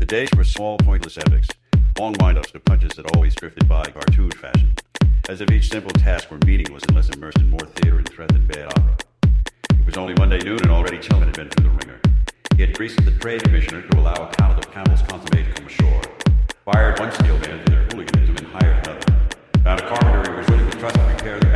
The days were small, pointless epics, long windups to punches that always drifted by cartoon fashion, as if each simple task were meaningless unless immersed in more theater and threat than bad opera. It was only Monday noon, and already Tillman had been through the wringer. He had greased the trade commissioner to allow a pallet of Campbell's consommé to come ashore, fired one steel man for their hooliganism, and hired another. Found a carpenter who was willing to trust to repair the